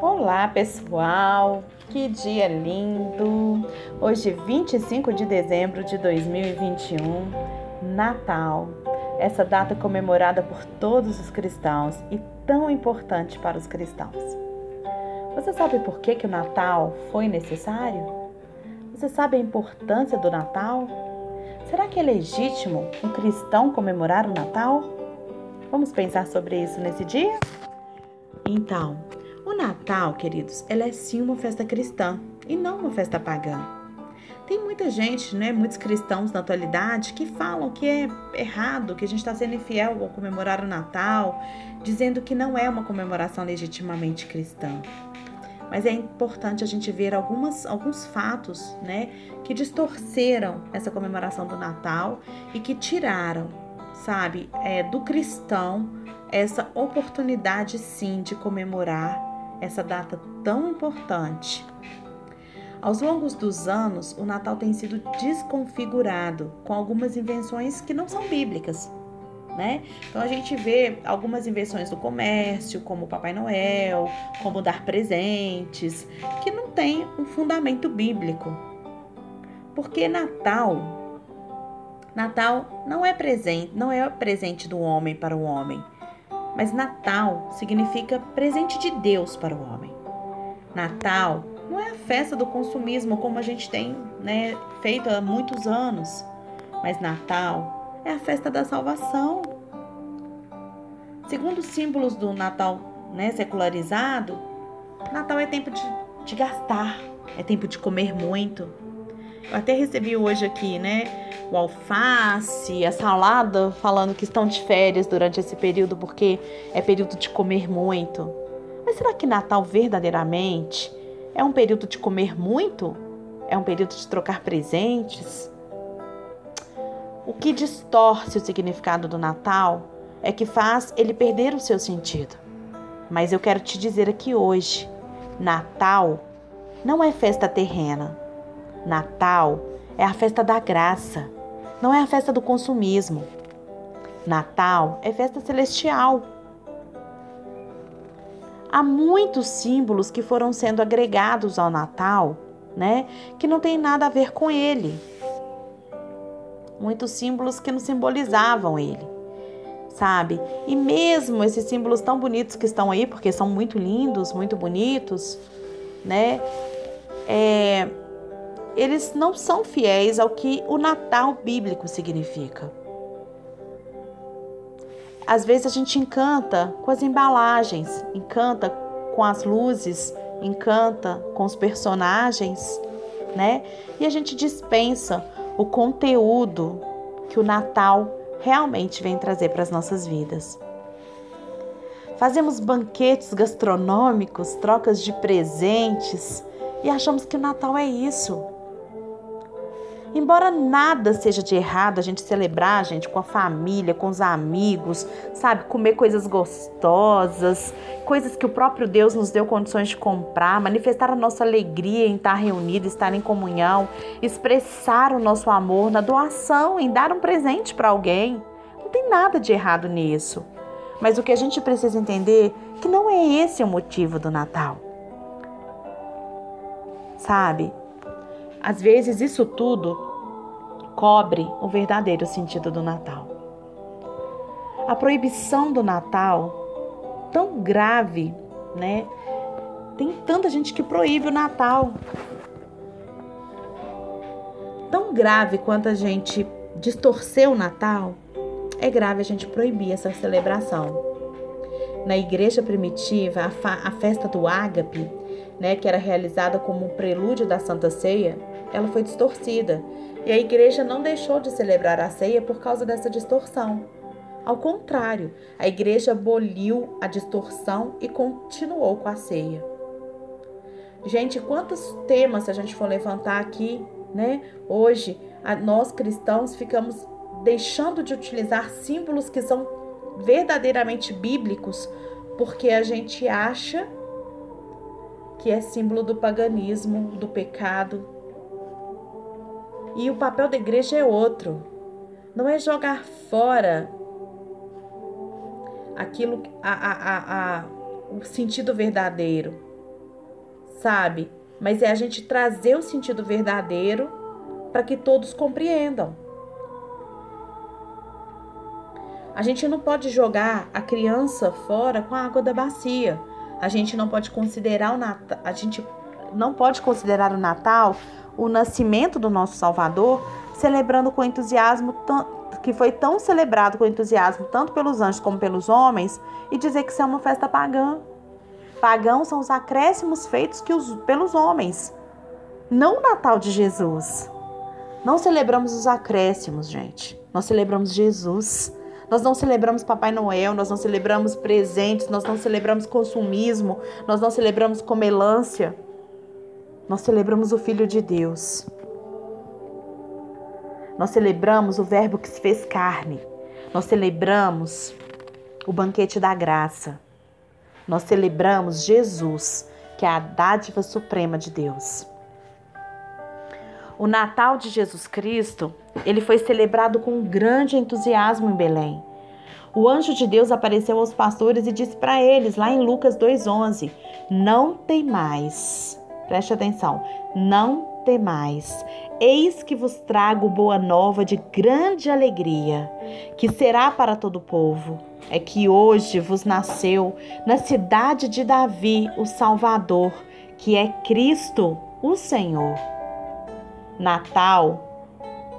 Olá, pessoal! Que dia lindo! Hoje, 25 de dezembro de 2021, Natal. Essa data comemorada por todos os cristãos e tão importante para os cristãos. Você sabe por que, que o Natal foi necessário? Você sabe a importância do Natal? Será que é legítimo um cristão comemorar o Natal? Vamos pensar sobre isso nesse dia? Então, o Natal, queridos, ela é sim uma festa cristã e não uma festa pagã. Tem muita gente, né, muitos cristãos na atualidade que falam que é errado, que a gente está sendo infiel ao comemorar o Natal, dizendo que não é uma comemoração legitimamente cristã. Mas é importante a gente ver algumas, alguns fatos né, que distorceram essa comemoração do Natal e que tiraram, sabe, é, do cristão essa oportunidade sim de comemorar essa data tão importante. Aos longos dos anos, o Natal tem sido desconfigurado com algumas invenções que não são bíblicas. Né? Então a gente vê algumas invenções do comércio, como Papai Noel, como dar presentes, que não tem um fundamento bíblico. Porque Natal, Natal não é presente, não é presente do homem para o homem. Mas Natal significa presente de Deus para o homem. Natal não é a festa do consumismo como a gente tem né, feito há muitos anos, mas Natal é a festa da salvação. Segundo os símbolos do Natal né, secularizado, Natal é tempo de, de gastar, é tempo de comer muito. Eu até recebi hoje aqui, né? O alface, a salada, falando que estão de férias durante esse período porque é período de comer muito. Mas será que Natal verdadeiramente é um período de comer muito? É um período de trocar presentes? O que distorce o significado do Natal é que faz ele perder o seu sentido. Mas eu quero te dizer aqui hoje: Natal não é festa terrena. Natal é a festa da graça não é a festa do consumismo. Natal é festa celestial. Há muitos símbolos que foram sendo agregados ao Natal, né, que não tem nada a ver com ele. Muitos símbolos que não simbolizavam ele, sabe? E mesmo esses símbolos tão bonitos que estão aí, porque são muito lindos, muito bonitos, né? É, eles não são fiéis ao que o Natal bíblico significa. Às vezes a gente encanta com as embalagens, encanta com as luzes, encanta com os personagens, né? E a gente dispensa o conteúdo que o Natal realmente vem trazer para as nossas vidas. Fazemos banquetes gastronômicos, trocas de presentes e achamos que o Natal é isso. Embora nada seja de errado a gente celebrar, gente, com a família, com os amigos, sabe? Comer coisas gostosas, coisas que o próprio Deus nos deu condições de comprar, manifestar a nossa alegria em estar reunido, estar em comunhão, expressar o nosso amor na doação, em dar um presente para alguém. Não tem nada de errado nisso. Mas o que a gente precisa entender é que não é esse o motivo do Natal. Sabe? Às vezes isso tudo cobre o verdadeiro sentido do Natal. A proibição do Natal, tão grave, né? Tem tanta gente que proíbe o Natal. Tão grave quanto a gente distorcer o Natal, é grave a gente proibir essa celebração. Na igreja primitiva, a, a festa do ágape, né, que era realizada como um prelúdio da Santa Ceia, ela foi distorcida. E a igreja não deixou de celebrar a ceia por causa dessa distorção. Ao contrário, a igreja aboliu a distorção e continuou com a ceia. Gente, quantos temas se a gente for levantar aqui, né? Hoje, nós cristãos ficamos deixando de utilizar símbolos que são verdadeiramente bíblicos, porque a gente acha que é símbolo do paganismo, do pecado, e o papel da igreja é outro. Não é jogar fora aquilo, a, a, a, o sentido verdadeiro. sabe? Mas é a gente trazer o sentido verdadeiro para que todos compreendam. A gente não pode jogar a criança fora com a água da bacia. A gente não pode considerar o Natal, a gente não pode considerar o Natal o nascimento do nosso Salvador, celebrando com entusiasmo que foi tão celebrado com entusiasmo tanto pelos anjos como pelos homens e dizer que isso é uma festa pagã. Pagãos são os acréscimos feitos que os, pelos homens, não o Natal de Jesus. Não celebramos os acréscimos, gente. Nós celebramos Jesus. Nós não celebramos Papai Noel, nós não celebramos presentes, nós não celebramos consumismo, nós não celebramos comelância. Nós celebramos o Filho de Deus. Nós celebramos o Verbo que se fez carne. Nós celebramos o banquete da graça. Nós celebramos Jesus, que é a dádiva suprema de Deus. O Natal de Jesus Cristo, ele foi celebrado com grande entusiasmo em Belém. O anjo de Deus apareceu aos pastores e disse para eles, lá em Lucas 2:11, não tem mais. Preste atenção. Não temais. Eis que vos trago boa nova de grande alegria, que será para todo o povo. É que hoje vos nasceu na cidade de Davi o Salvador, que é Cristo, o Senhor. Natal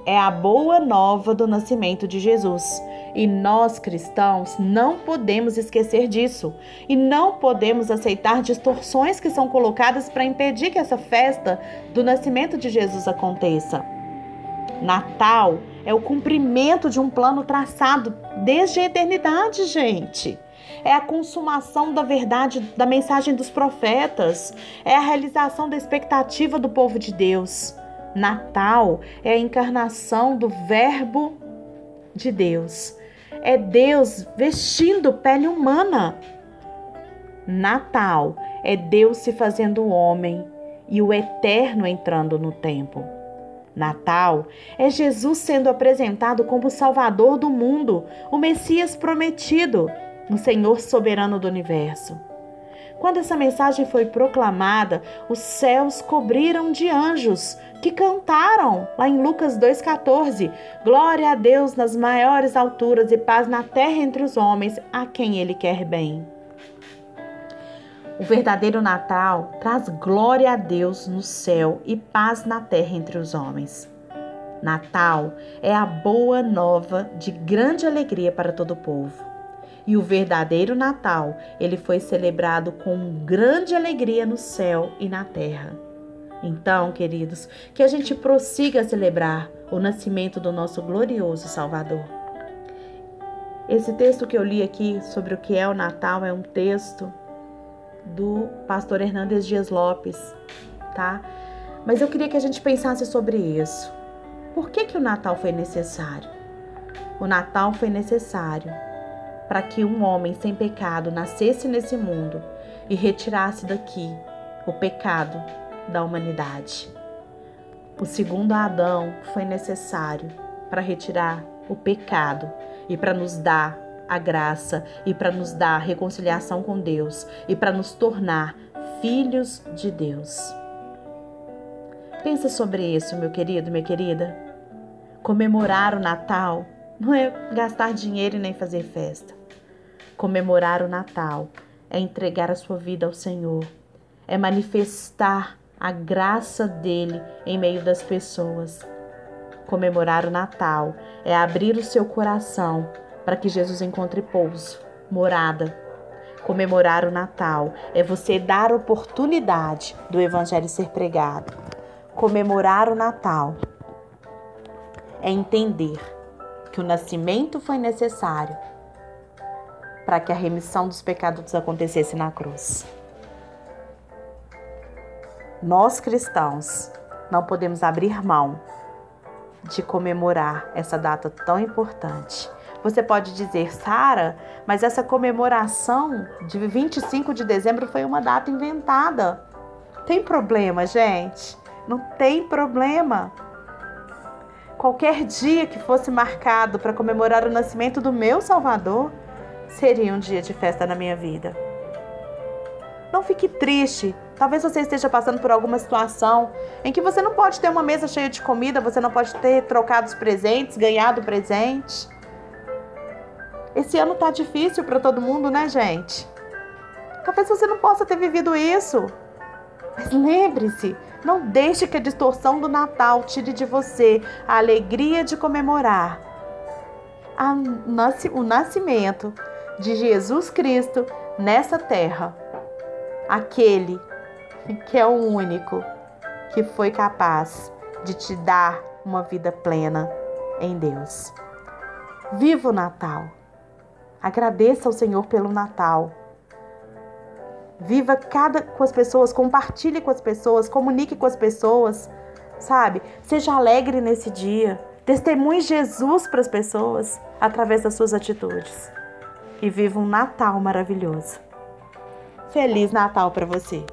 é a boa nova do nascimento de Jesus. E nós cristãos não podemos esquecer disso. E não podemos aceitar distorções que são colocadas para impedir que essa festa do nascimento de Jesus aconteça. Natal é o cumprimento de um plano traçado desde a eternidade, gente. É a consumação da verdade da mensagem dos profetas, é a realização da expectativa do povo de Deus. Natal é a encarnação do Verbo de Deus. É Deus vestindo pele humana. Natal é Deus se fazendo homem e o eterno entrando no tempo. Natal é Jesus sendo apresentado como Salvador do mundo, o Messias prometido, o Senhor soberano do universo. Quando essa mensagem foi proclamada, os céus cobriram de anjos que cantaram lá em Lucas 2,14: Glória a Deus nas maiores alturas e paz na terra entre os homens, a quem Ele quer bem. O verdadeiro Natal traz glória a Deus no céu e paz na terra entre os homens. Natal é a boa nova de grande alegria para todo o povo. E o verdadeiro Natal, ele foi celebrado com grande alegria no céu e na terra. Então, queridos, que a gente prossiga a celebrar o nascimento do nosso glorioso Salvador. Esse texto que eu li aqui sobre o que é o Natal é um texto do pastor Hernandes Dias Lopes, tá? Mas eu queria que a gente pensasse sobre isso. Por que, que o Natal foi necessário? O Natal foi necessário para que um homem sem pecado nascesse nesse mundo e retirasse daqui o pecado da humanidade. O segundo Adão foi necessário para retirar o pecado e para nos dar a graça e para nos dar reconciliação com Deus e para nos tornar filhos de Deus. Pensa sobre isso, meu querido, minha querida. Comemorar o Natal não é gastar dinheiro e nem fazer festa. Comemorar o Natal é entregar a sua vida ao Senhor, é manifestar a graça dele em meio das pessoas. Comemorar o Natal é abrir o seu coração para que Jesus encontre pouso, morada. Comemorar o Natal é você dar oportunidade do Evangelho ser pregado. Comemorar o Natal é entender que o nascimento foi necessário para que a remissão dos pecados acontecesse na cruz. Nós cristãos não podemos abrir mão de comemorar essa data tão importante. Você pode dizer, Sara, mas essa comemoração de 25 de dezembro foi uma data inventada. Tem problema, gente? Não tem problema. Qualquer dia que fosse marcado para comemorar o nascimento do meu Salvador seria um dia de festa na minha vida. Não fique triste. Talvez você esteja passando por alguma situação em que você não pode ter uma mesa cheia de comida, você não pode ter trocado os presentes, ganhado presente. Esse ano tá difícil para todo mundo, né, gente? Talvez você não possa ter vivido isso. Mas lembre-se, não deixe que a distorção do Natal tire de você a alegria de comemorar o nascimento de Jesus Cristo nessa terra. Aquele que é o único que foi capaz de te dar uma vida plena em Deus. Viva o Natal! Agradeça ao Senhor pelo Natal. Viva cada com as pessoas, compartilhe com as pessoas, comunique com as pessoas, sabe? Seja alegre nesse dia. Testemunhe Jesus para as pessoas através das suas atitudes. E viva um Natal maravilhoso. Feliz Natal para você!